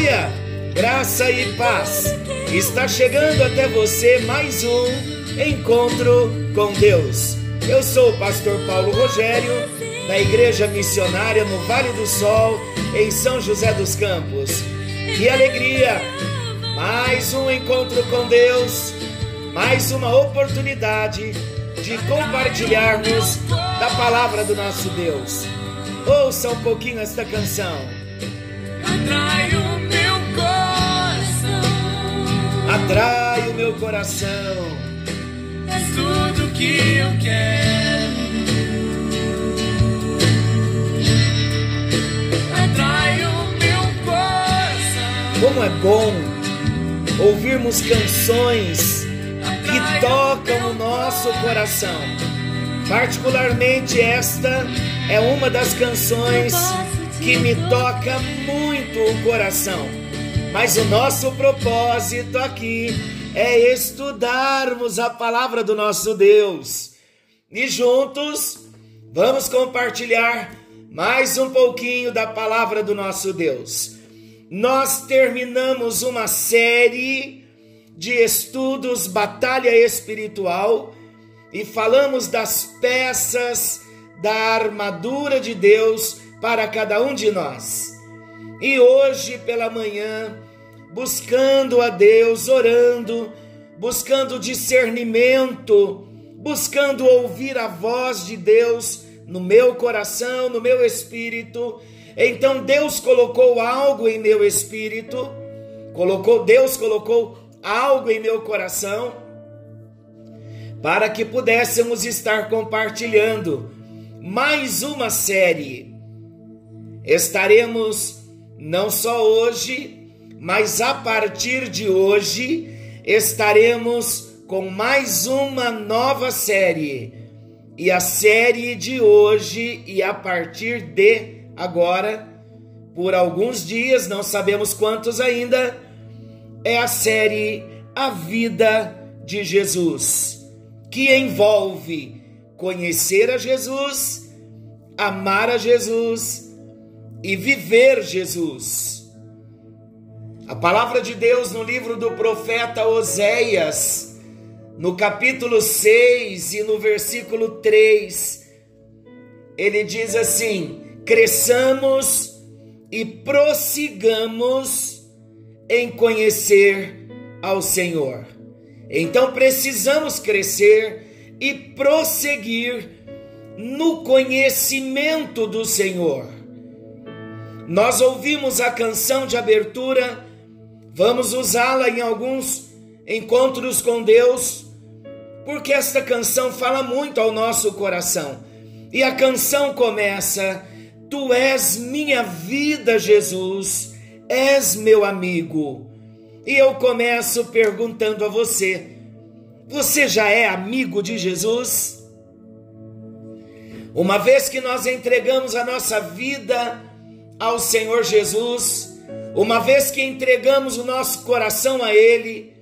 Aleluia! Graça e paz. Está chegando até você mais um encontro com Deus. Eu sou o pastor Paulo Rogério, da Igreja Missionária no Vale do Sol, em São José dos Campos. Que alegria! Mais um encontro com Deus, mais uma oportunidade de compartilharmos da palavra do nosso Deus. Ouça um pouquinho esta canção. Atrai Atrai o meu coração. és tudo que eu quero. Atrai o meu coração. Como é bom ouvirmos canções que tocam o nosso coração. Particularmente esta é uma das canções que me toca muito o coração. Mas o nosso propósito aqui é estudarmos a palavra do nosso Deus. E juntos vamos compartilhar mais um pouquinho da palavra do nosso Deus. Nós terminamos uma série de estudos Batalha Espiritual e falamos das peças da armadura de Deus para cada um de nós. E hoje pela manhã, buscando a Deus, orando, buscando discernimento, buscando ouvir a voz de Deus no meu coração, no meu espírito. Então Deus colocou algo em meu espírito, colocou Deus colocou algo em meu coração para que pudéssemos estar compartilhando mais uma série. Estaremos não só hoje, mas a partir de hoje estaremos com mais uma nova série. E a série de hoje e a partir de agora, por alguns dias, não sabemos quantos ainda, é a série A Vida de Jesus, que envolve conhecer a Jesus, amar a Jesus e viver Jesus. A palavra de Deus no livro do profeta Oséias, no capítulo 6 e no versículo 3, ele diz assim: cresçamos e prossigamos em conhecer ao Senhor. Então precisamos crescer e prosseguir no conhecimento do Senhor. Nós ouvimos a canção de abertura, vamos usá-la em alguns encontros com Deus, porque esta canção fala muito ao nosso coração. E a canção começa: Tu és minha vida, Jesus, és meu amigo. E eu começo perguntando a você: Você já é amigo de Jesus? Uma vez que nós entregamos a nossa vida ao Senhor Jesus, uma vez que entregamos o nosso coração a Ele,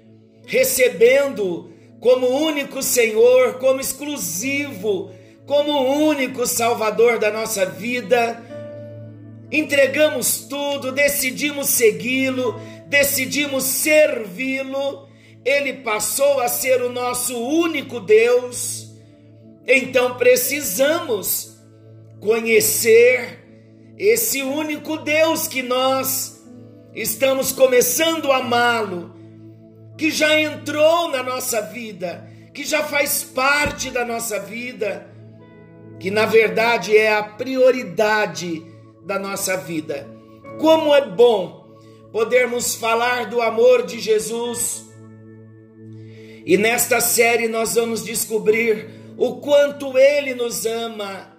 recebendo como único Senhor, como exclusivo, como único Salvador da nossa vida, entregamos tudo, decidimos segui-lo, decidimos servi-lo, ele passou a ser o nosso único Deus, então precisamos conhecer esse único Deus que nós estamos começando a amá-lo, que já entrou na nossa vida, que já faz parte da nossa vida, que na verdade é a prioridade da nossa vida. Como é bom podermos falar do amor de Jesus. E nesta série nós vamos descobrir o quanto ele nos ama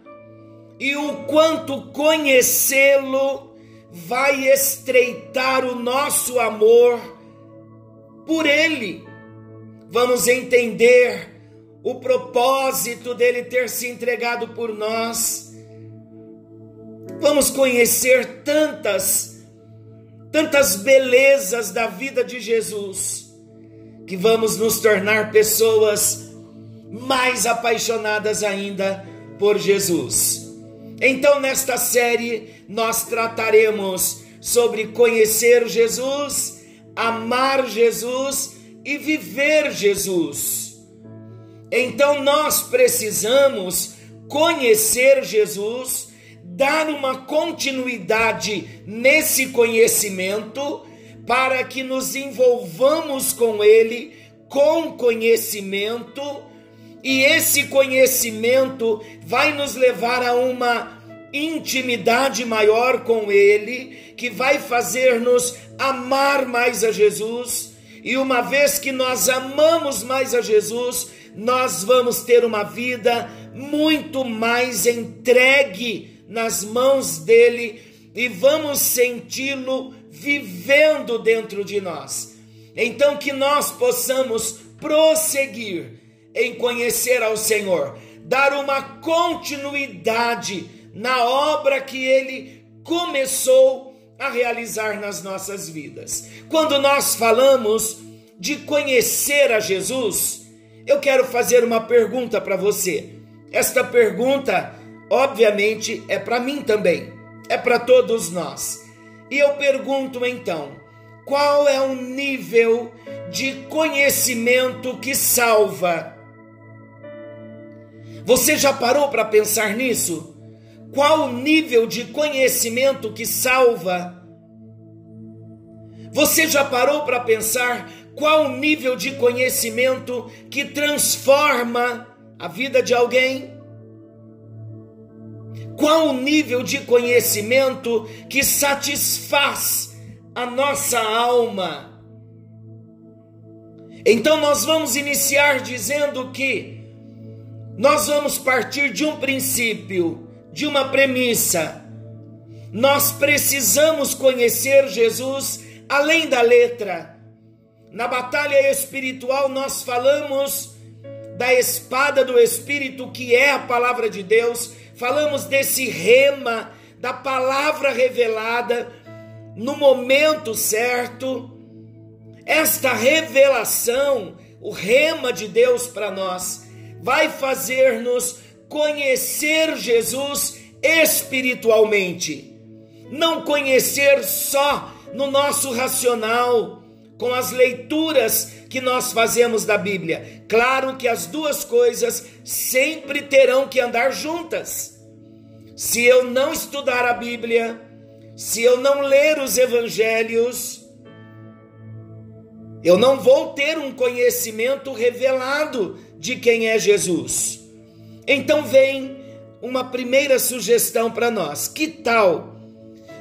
e o quanto conhecê-lo vai estreitar o nosso amor por Ele. Vamos entender o propósito dele ter se entregado por nós. Vamos conhecer tantas, tantas belezas da vida de Jesus, que vamos nos tornar pessoas mais apaixonadas ainda por Jesus. Então, nesta série, nós trataremos sobre conhecer Jesus, amar Jesus e viver Jesus. Então, nós precisamos conhecer Jesus, dar uma continuidade nesse conhecimento, para que nos envolvamos com Ele com conhecimento e esse conhecimento vai nos levar a uma intimidade maior com Ele, que vai fazer-nos amar mais a Jesus. E uma vez que nós amamos mais a Jesus, nós vamos ter uma vida muito mais entregue nas mãos dele e vamos senti-lo vivendo dentro de nós. Então, que nós possamos prosseguir em conhecer ao Senhor, dar uma continuidade na obra que ele começou a realizar nas nossas vidas. Quando nós falamos de conhecer a Jesus, eu quero fazer uma pergunta para você. Esta pergunta, obviamente, é para mim também, é para todos nós. E eu pergunto então: qual é o nível de conhecimento que salva? Você já parou para pensar nisso? Qual o nível de conhecimento que salva? Você já parou para pensar qual o nível de conhecimento que transforma a vida de alguém? Qual o nível de conhecimento que satisfaz a nossa alma? Então nós vamos iniciar dizendo que nós vamos partir de um princípio, de uma premissa. Nós precisamos conhecer Jesus além da letra. Na batalha espiritual, nós falamos da espada do Espírito, que é a palavra de Deus, falamos desse rema, da palavra revelada no momento certo. Esta revelação, o rema de Deus para nós, vai fazer-nos conhecer Jesus espiritualmente. Não conhecer só no nosso racional, com as leituras que nós fazemos da Bíblia. Claro que as duas coisas sempre terão que andar juntas. Se eu não estudar a Bíblia, se eu não ler os evangelhos, eu não vou ter um conhecimento revelado de quem é Jesus. Então vem uma primeira sugestão para nós. Que tal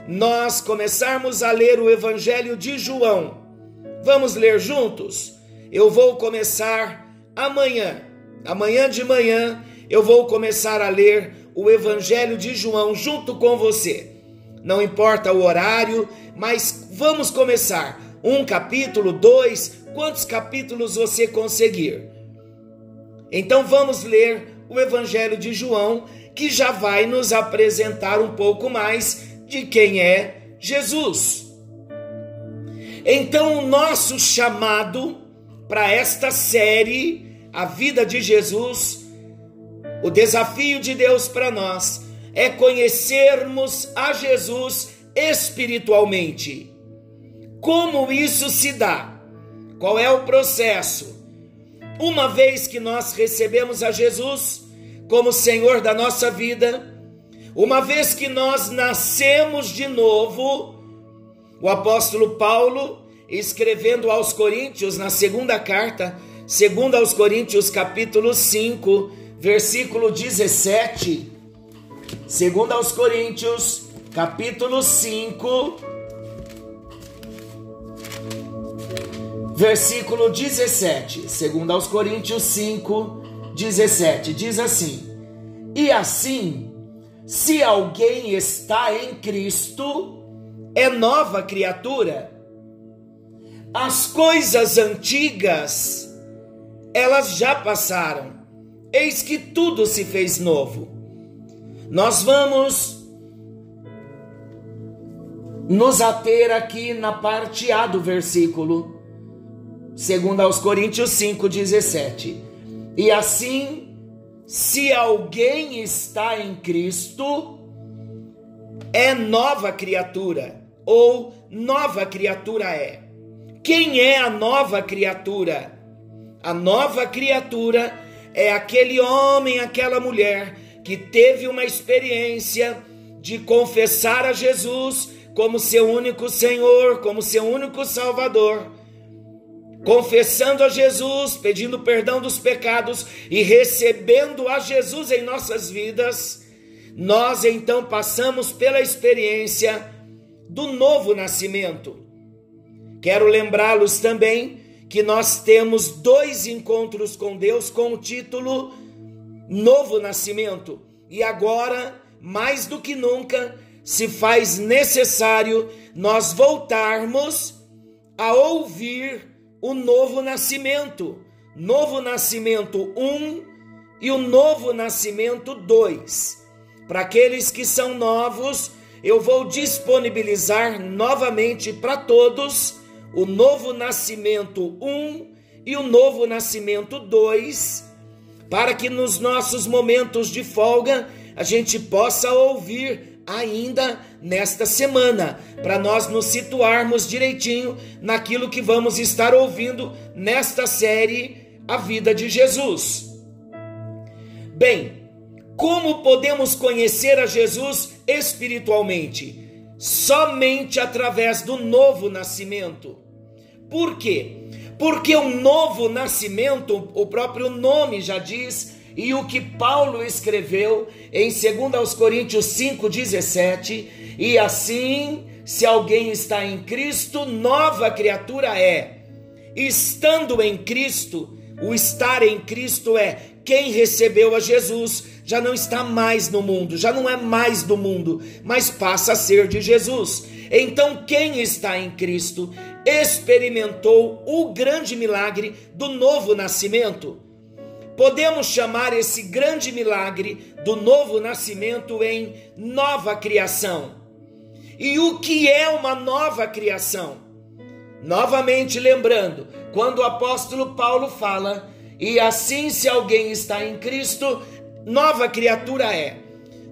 nós começarmos a ler o Evangelho de João? Vamos ler juntos? Eu vou começar amanhã. Amanhã de manhã eu vou começar a ler o Evangelho de João junto com você. Não importa o horário, mas vamos começar. Um capítulo, dois, quantos capítulos você conseguir. Então vamos ler o Evangelho de João, que já vai nos apresentar um pouco mais de quem é Jesus. Então, o nosso chamado para esta série, A Vida de Jesus, o desafio de Deus para nós é conhecermos a Jesus espiritualmente. Como isso se dá? Qual é o processo? Uma vez que nós recebemos a Jesus como Senhor da nossa vida, uma vez que nós nascemos de novo, o apóstolo Paulo, escrevendo aos Coríntios, na segunda carta, segundo aos Coríntios, capítulo 5, versículo 17, segundo aos Coríntios, capítulo 5, versículo 17, segundo aos Coríntios 5, 17, diz assim: E assim Se alguém está em Cristo, é nova criatura. As coisas antigas, elas já passaram. Eis que tudo se fez novo. Nós vamos nos ater aqui na parte A do versículo, segundo aos Coríntios 5:17. E assim, se alguém está em Cristo, é nova criatura, ou nova criatura é. Quem é a nova criatura? A nova criatura é aquele homem, aquela mulher que teve uma experiência de confessar a Jesus como seu único Senhor, como seu único Salvador, confessando a Jesus, pedindo perdão dos pecados e recebendo a Jesus em nossas vidas, nós então passamos pela experiência do novo nascimento. Quero lembrá-los também que nós temos dois encontros com Deus com o título Novo Nascimento. E agora, mais do que nunca, se faz necessário nós voltarmos a ouvir o novo nascimento, novo nascimento 1 um, e o novo nascimento 2. Para aqueles que são novos, eu vou disponibilizar novamente para todos o novo nascimento 1 um e o novo nascimento 2, para que nos nossos momentos de folga a gente possa ouvir ainda nesta semana, para nós nos situarmos direitinho naquilo que vamos estar ouvindo nesta série A Vida de Jesus. Bem, como podemos conhecer a Jesus espiritualmente? Somente através do novo nascimento. Por quê? Porque o novo nascimento, o próprio nome já diz, e o que Paulo escreveu em 2 Coríntios 5,17, e assim, se alguém está em Cristo, nova criatura é. Estando em Cristo, o estar em Cristo é quem recebeu a Jesus, já não está mais no mundo, já não é mais do mundo, mas passa a ser de Jesus. Então, quem está em Cristo experimentou o grande milagre do novo nascimento Podemos chamar esse grande milagre do novo nascimento em nova criação. E o que é uma nova criação? Novamente lembrando, quando o apóstolo Paulo fala, e assim se alguém está em Cristo, nova criatura é.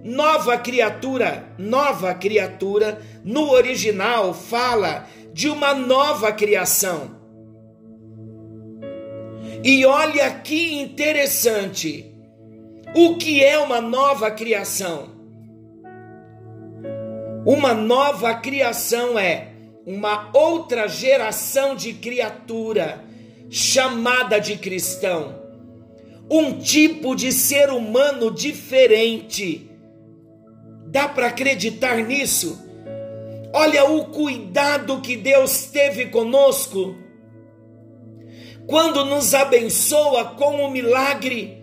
Nova criatura, nova criatura, no original fala de uma nova criação. E olha que interessante. O que é uma nova criação? Uma nova criação é uma outra geração de criatura chamada de cristão. Um tipo de ser humano diferente. Dá para acreditar nisso? Olha o cuidado que Deus teve conosco quando nos abençoa com o milagre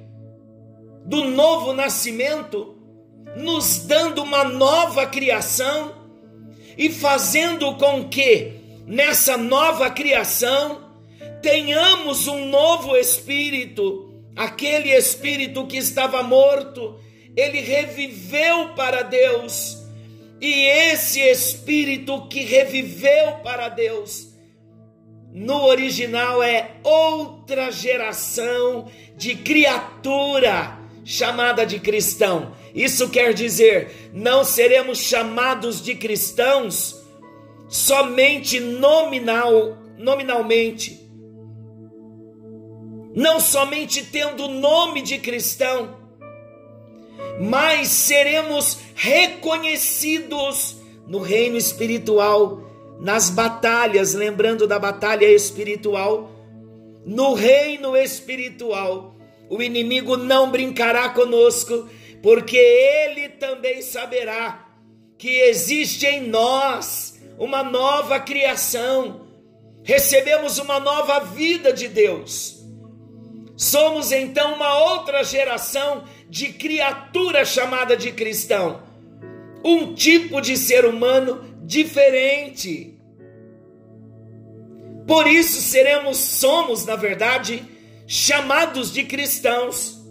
do novo nascimento, nos dando uma nova criação e fazendo com que nessa nova criação tenhamos um novo espírito, aquele espírito que estava morto, ele reviveu para Deus. E esse espírito que reviveu para Deus, no original é outra geração de criatura chamada de cristão. Isso quer dizer, não seremos chamados de cristãos somente nominal, nominalmente. Não somente tendo o nome de cristão, mas seremos reconhecidos no reino espiritual nas batalhas, lembrando da batalha espiritual, no reino espiritual, o inimigo não brincará conosco, porque ele também saberá que existe em nós uma nova criação, recebemos uma nova vida de Deus. Somos então uma outra geração de criatura chamada de cristão, um tipo de ser humano diferente. Por isso seremos, somos, na verdade, chamados de cristãos.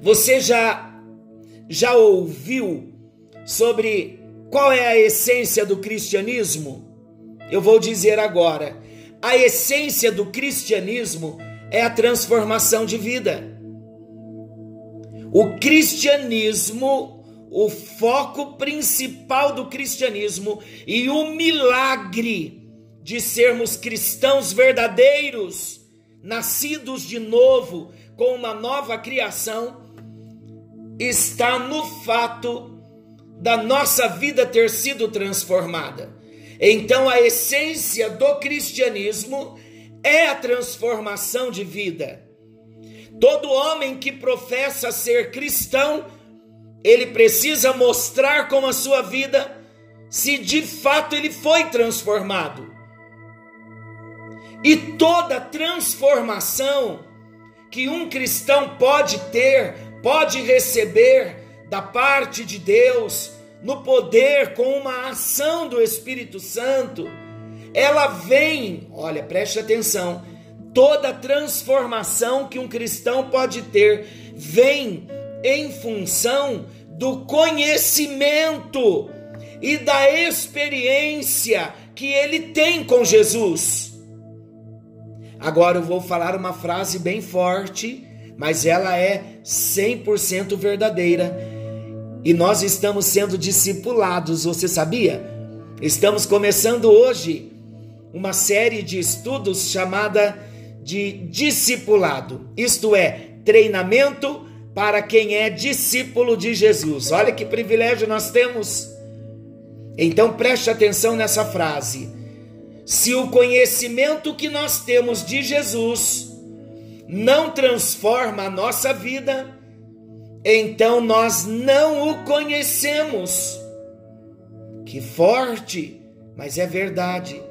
Você já já ouviu sobre qual é a essência do cristianismo? Eu vou dizer agora. A essência do cristianismo é a transformação de vida. O cristianismo, o foco principal do cristianismo e o milagre de sermos cristãos verdadeiros, nascidos de novo, com uma nova criação, está no fato da nossa vida ter sido transformada. Então, a essência do cristianismo é a transformação de vida. Todo homem que professa ser cristão, ele precisa mostrar com a sua vida se de fato ele foi transformado. E toda transformação que um cristão pode ter, pode receber da parte de Deus, no poder com uma ação do Espírito Santo, ela vem, olha, preste atenção, toda transformação que um cristão pode ter vem em função do conhecimento e da experiência que ele tem com Jesus. Agora eu vou falar uma frase bem forte, mas ela é 100% verdadeira e nós estamos sendo discipulados, você sabia? Estamos começando hoje uma série de estudos chamada de discipulado, isto é, treinamento para quem é discípulo de Jesus. Olha que privilégio nós temos. Então preste atenção nessa frase. Se o conhecimento que nós temos de Jesus não transforma a nossa vida, então nós não o conhecemos. Que forte, mas é verdade.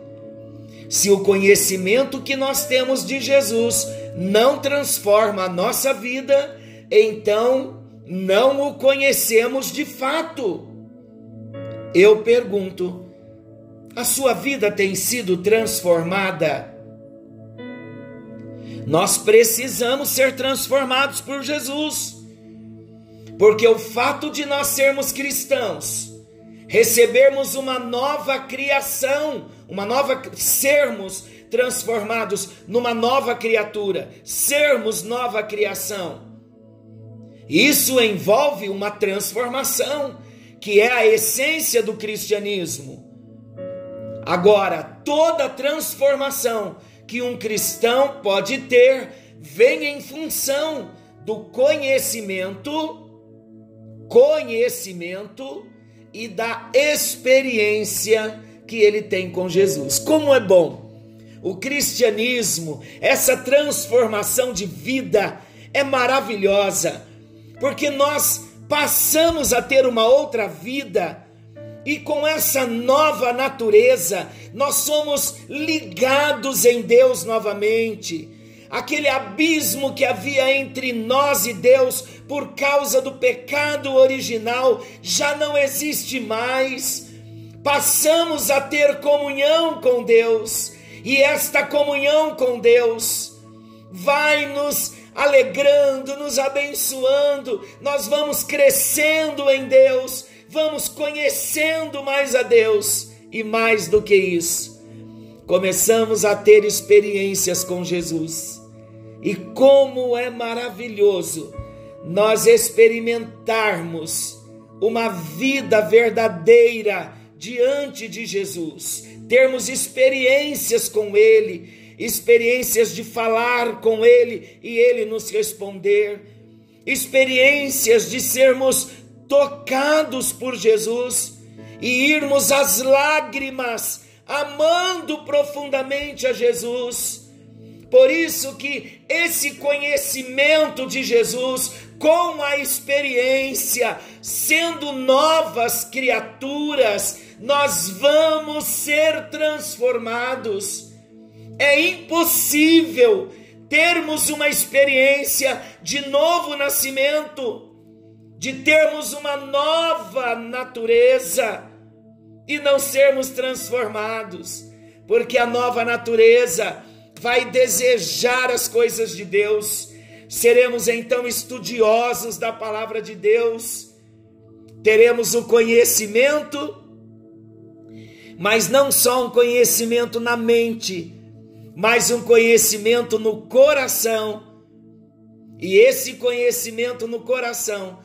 Se o conhecimento que nós temos de Jesus não transforma a nossa vida, então não o conhecemos de fato. Eu pergunto: a sua vida tem sido transformada? Nós precisamos ser transformados por Jesus. Porque o fato de nós sermos cristãos, recebermos uma nova criação, uma nova sermos transformados numa nova criatura, sermos nova criação. Isso envolve uma transformação, que é a essência do cristianismo. Agora, toda transformação que um cristão pode ter vem em função do conhecimento conhecimento e da experiência que ele tem com Jesus. Como é bom! O cristianismo, essa transformação de vida é maravilhosa, porque nós passamos a ter uma outra vida e com essa nova natureza nós somos ligados em Deus novamente aquele abismo que havia entre nós e Deus por causa do pecado original já não existe mais. Passamos a ter comunhão com Deus, e esta comunhão com Deus vai nos alegrando, nos abençoando, nós vamos crescendo em Deus, vamos conhecendo mais a Deus, e mais do que isso, começamos a ter experiências com Jesus. E como é maravilhoso nós experimentarmos uma vida verdadeira diante de Jesus, termos experiências com Ele, experiências de falar com Ele e Ele nos responder, experiências de sermos tocados por Jesus e irmos às lágrimas, amando profundamente a Jesus por isso que esse conhecimento de Jesus, com a experiência, sendo novas criaturas, nós vamos ser transformados. É impossível termos uma experiência de novo nascimento, de termos uma nova natureza e não sermos transformados, porque a nova natureza vai desejar as coisas de Deus. Seremos então estudiosos da palavra de Deus, teremos o conhecimento, mas não só um conhecimento na mente, mas um conhecimento no coração. E esse conhecimento no coração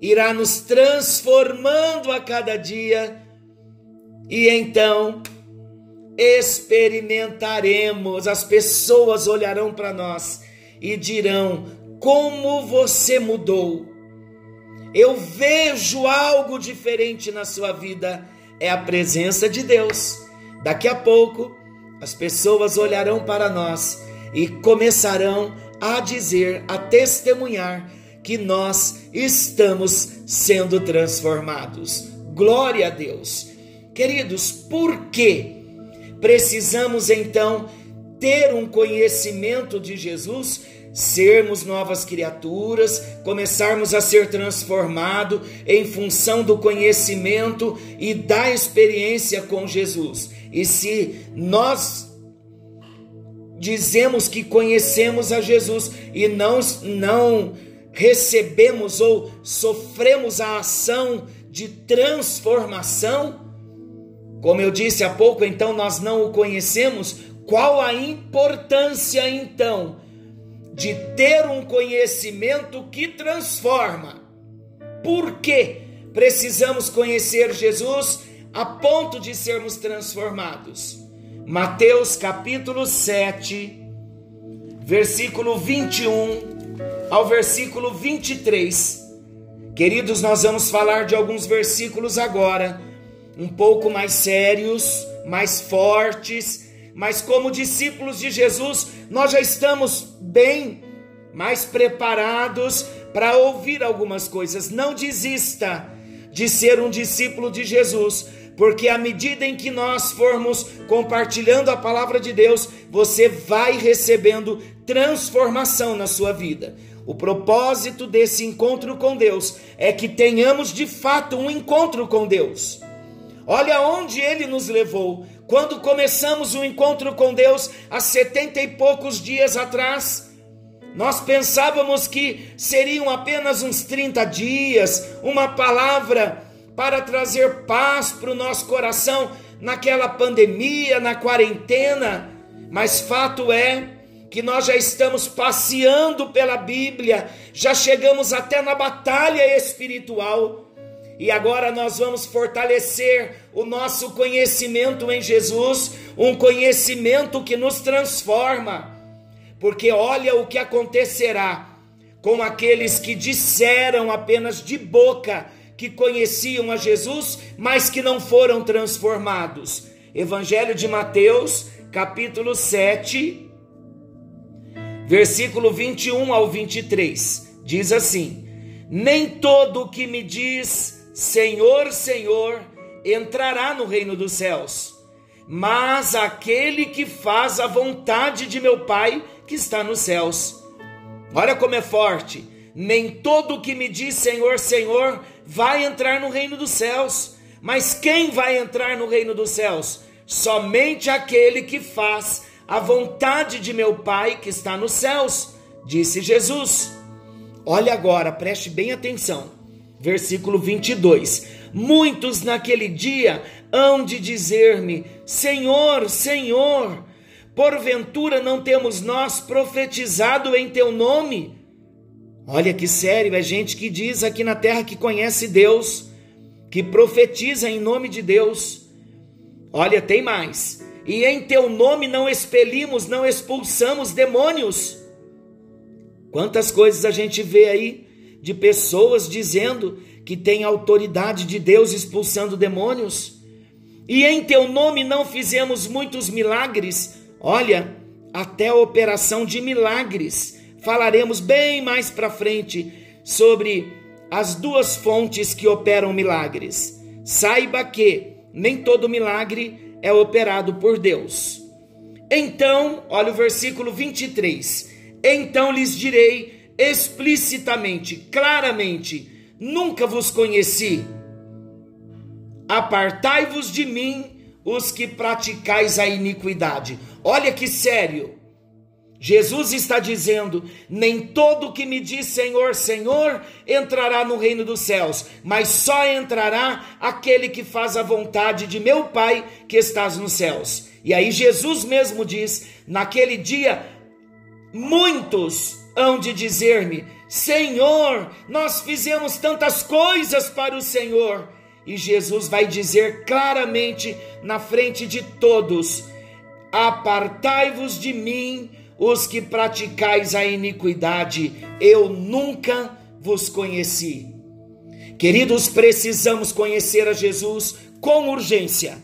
irá nos transformando a cada dia, e então experimentaremos, as pessoas olharão para nós e dirão: Como você mudou! Eu vejo algo diferente na sua vida, é a presença de Deus. Daqui a pouco, as pessoas olharão para nós e começarão a dizer, a testemunhar que nós estamos sendo transformados. Glória a Deus. Queridos, por que precisamos então ter um conhecimento de Jesus? sermos novas criaturas, começarmos a ser transformado em função do conhecimento e da experiência com Jesus. E se nós dizemos que conhecemos a Jesus e não não recebemos ou sofremos a ação de transformação, como eu disse há pouco, então nós não o conhecemos, qual a importância então de ter um conhecimento que transforma? Por que precisamos conhecer Jesus a ponto de sermos transformados? Mateus capítulo 7, versículo 21 ao versículo 23. Queridos, nós vamos falar de alguns versículos agora, um pouco mais sérios, mais fortes, mas como discípulos de Jesus, nós já estamos bem mais preparados para ouvir algumas coisas. Não desista de ser um discípulo de Jesus, porque à medida em que nós formos compartilhando a palavra de Deus, você vai recebendo transformação na sua vida. O propósito desse encontro com Deus é que tenhamos de fato um encontro com Deus. Olha onde ele nos levou. Quando começamos o encontro com Deus há setenta e poucos dias atrás, nós pensávamos que seriam apenas uns 30 dias, uma palavra para trazer paz para o nosso coração naquela pandemia, na quarentena, mas fato é que nós já estamos passeando pela Bíblia, já chegamos até na batalha espiritual. E agora nós vamos fortalecer o nosso conhecimento em Jesus, um conhecimento que nos transforma. Porque olha o que acontecerá com aqueles que disseram apenas de boca que conheciam a Jesus, mas que não foram transformados. Evangelho de Mateus, capítulo 7, versículo 21 ao 23, diz assim: Nem todo o que me diz Senhor, Senhor, entrará no reino dos céus, mas aquele que faz a vontade de meu Pai que está nos céus. Olha como é forte. Nem todo o que me diz Senhor, Senhor vai entrar no reino dos céus. Mas quem vai entrar no reino dos céus? Somente aquele que faz a vontade de meu Pai que está nos céus, disse Jesus. Olha agora, preste bem atenção. Versículo 22. Muitos naquele dia hão de dizer-me: Senhor, Senhor, porventura não temos nós profetizado em teu nome? Olha que sério, é gente que diz aqui na terra que conhece Deus, que profetiza em nome de Deus. Olha, tem mais e em teu nome não expelimos, não expulsamos demônios. Quantas coisas a gente vê aí de pessoas dizendo que tem autoridade de Deus expulsando demônios. E em teu nome não fizemos muitos milagres. Olha, até a operação de milagres. Falaremos bem mais para frente sobre as duas fontes que operam milagres. Saiba que nem todo milagre é operado por Deus. Então, olha o versículo 23. Então lhes direi explicitamente, claramente: nunca vos conheci. Apartai-vos de mim, os que praticais a iniquidade. Olha que sério. Jesus está dizendo: nem todo que me diz Senhor, Senhor entrará no reino dos céus, mas só entrará aquele que faz a vontade de meu Pai que estás nos céus. E aí Jesus mesmo diz: naquele dia, muitos hão de dizer-me: Senhor, nós fizemos tantas coisas para o Senhor. E Jesus vai dizer claramente na frente de todos: Apartai-vos de mim os que praticais a iniquidade, eu nunca vos conheci. Queridos, precisamos conhecer a Jesus com urgência,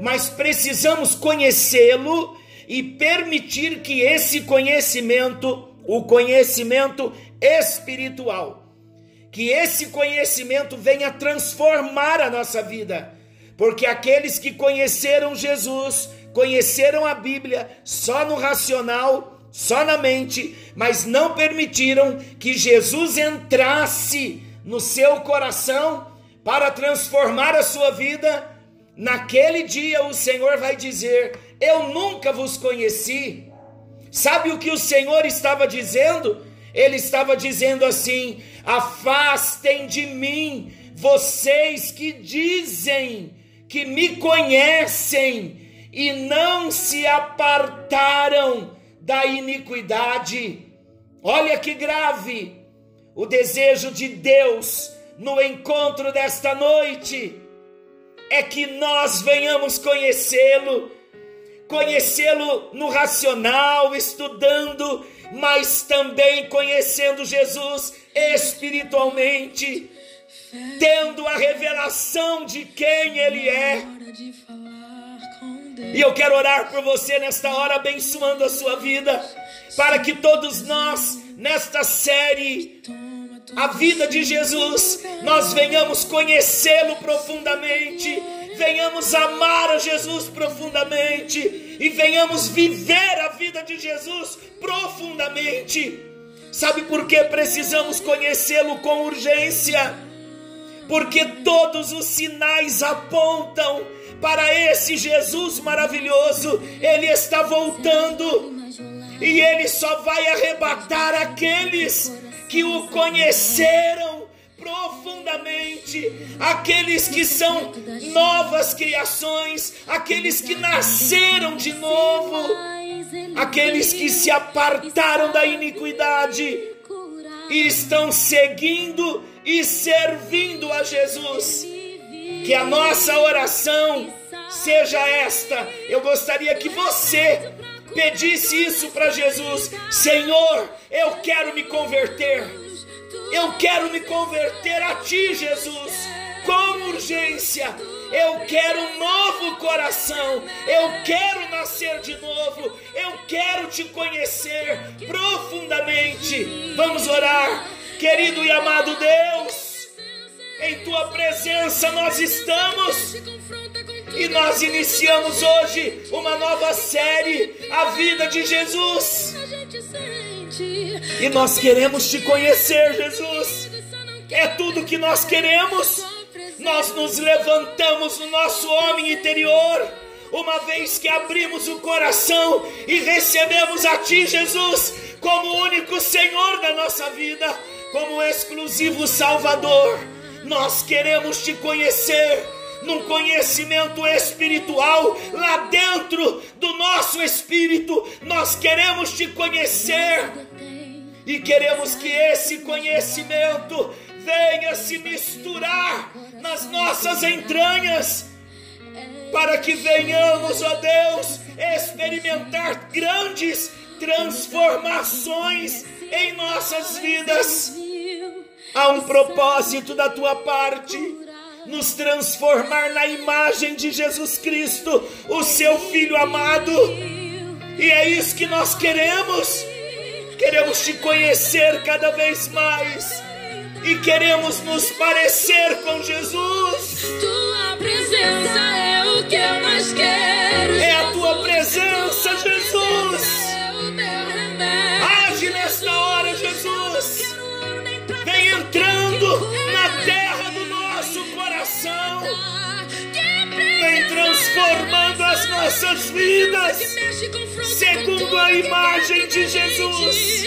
mas precisamos conhecê-lo e permitir que esse conhecimento, o conhecimento espiritual, que esse conhecimento venha transformar a nossa vida, porque aqueles que conheceram Jesus, conheceram a Bíblia só no racional, só na mente, mas não permitiram que Jesus entrasse no seu coração para transformar a sua vida. Naquele dia o Senhor vai dizer: Eu nunca vos conheci. Sabe o que o Senhor estava dizendo? Ele estava dizendo assim: Afastem de mim, vocês que dizem que me conhecem, e não se apartaram da iniquidade. Olha que grave! O desejo de Deus no encontro desta noite é que nós venhamos conhecê-lo, conhecê-lo no racional, estudando, mas também conhecendo Jesus espiritualmente, tendo a revelação de quem Ele é e eu quero orar por você nesta hora, abençoando a sua vida, para que todos nós, nesta série, a vida de Jesus, nós venhamos conhecê-lo profundamente, venhamos amar a Jesus profundamente e venhamos viver a vida de Jesus profundamente. Sabe por que precisamos conhecê-lo com urgência? Porque todos os sinais apontam para esse Jesus maravilhoso. Ele está voltando e ele só vai arrebatar aqueles que o conheceram profundamente, aqueles que são novas criações, aqueles que nasceram de novo, aqueles que se apartaram da iniquidade e estão seguindo e servindo a Jesus. Que a nossa oração seja esta. Eu gostaria que você pedisse isso para Jesus: Senhor, eu quero me converter. Eu quero me converter a Ti, Jesus, com urgência. Eu quero um novo coração. Eu quero nascer de novo. Eu quero te conhecer profundamente. Vamos orar, querido e amado Deus. Em tua presença nós estamos. E nós iniciamos hoje uma nova série, a vida de Jesus. E nós queremos te conhecer, Jesus. É tudo que nós queremos. Nós nos levantamos no nosso homem interior, uma vez que abrimos o coração e recebemos a Ti, Jesus, como único Senhor da nossa vida, como exclusivo Salvador nós queremos te conhecer num conhecimento espiritual lá dentro do nosso espírito. Nós queremos te conhecer e queremos que esse conhecimento venha se misturar nas nossas entranhas, para que venhamos, ó Deus, experimentar grandes transformações em nossas vidas. Há um propósito da tua parte nos transformar na imagem de Jesus Cristo, o seu Filho amado. E é isso que nós queremos. Queremos te conhecer cada vez mais e queremos nos parecer com Jesus. Tua presença é o que eu mais quero. É a tua transformando as nossas vidas segundo a imagem de Jesus.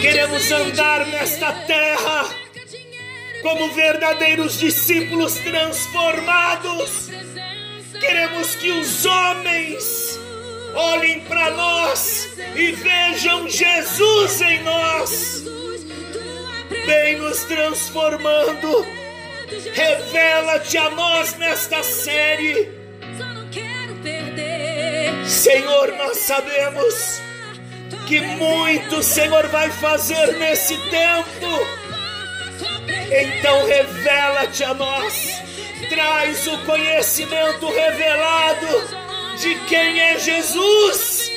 Queremos andar nesta terra Perca dinheiro como verdadeiros discípulos transformados. Queremos que os homens olhem para nós e vejam Jesus em nós. Vem nos transformando. Revela-te a nós nesta série. Senhor, nós sabemos que muito o Senhor vai fazer nesse tempo. Então revela-te a nós. Traz o conhecimento revelado de quem é Jesus.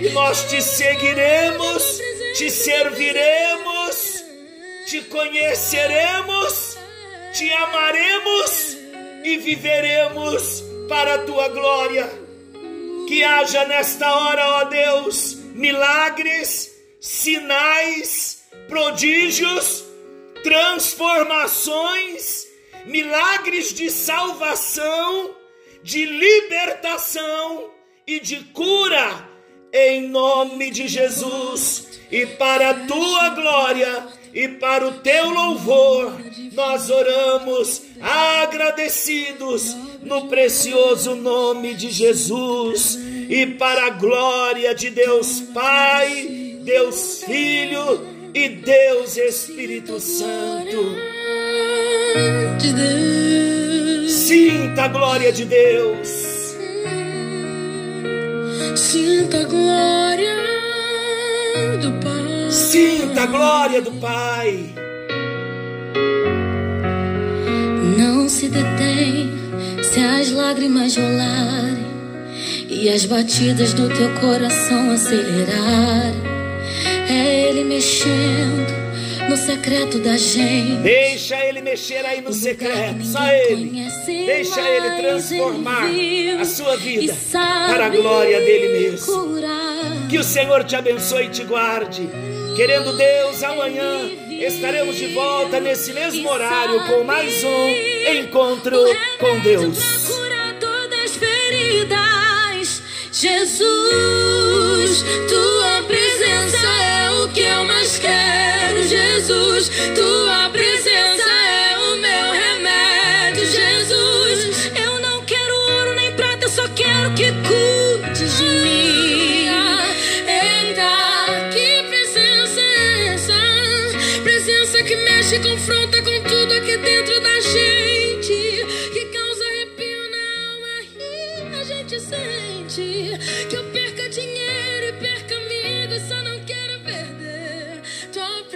E nós te seguiremos, te serviremos, te conheceremos, te amaremos e viveremos para a tua glória. Que haja nesta hora, ó Deus, milagres, sinais, prodígios, transformações, milagres de salvação, de libertação e de cura, em nome de Jesus, e para a tua glória e para o teu louvor, nós oramos agradecidos no precioso nome de Jesus e para a glória de Deus Pai, Deus Filho e Deus Espírito Santo. Sinta a glória de Deus. Sinta a glória do Pai. Sinta a glória do Pai. Não se detém se as lágrimas rolarem e as batidas do teu coração acelerarem. É Ele mexendo no secreto da gente. Deixa ele mexer aí no secreto, só ele. Deixa ele transformar a sua vida para a glória dele mesmo. Que o Senhor te abençoe e te guarde. Querendo Deus, amanhã estaremos de volta nesse mesmo horário com mais um encontro com Deus. Jesus, tua presença é o que eu mais quero, Jesus, tua presença é o meu remédio, Jesus. Eu não quero ouro nem prata, só quero que cuides confronter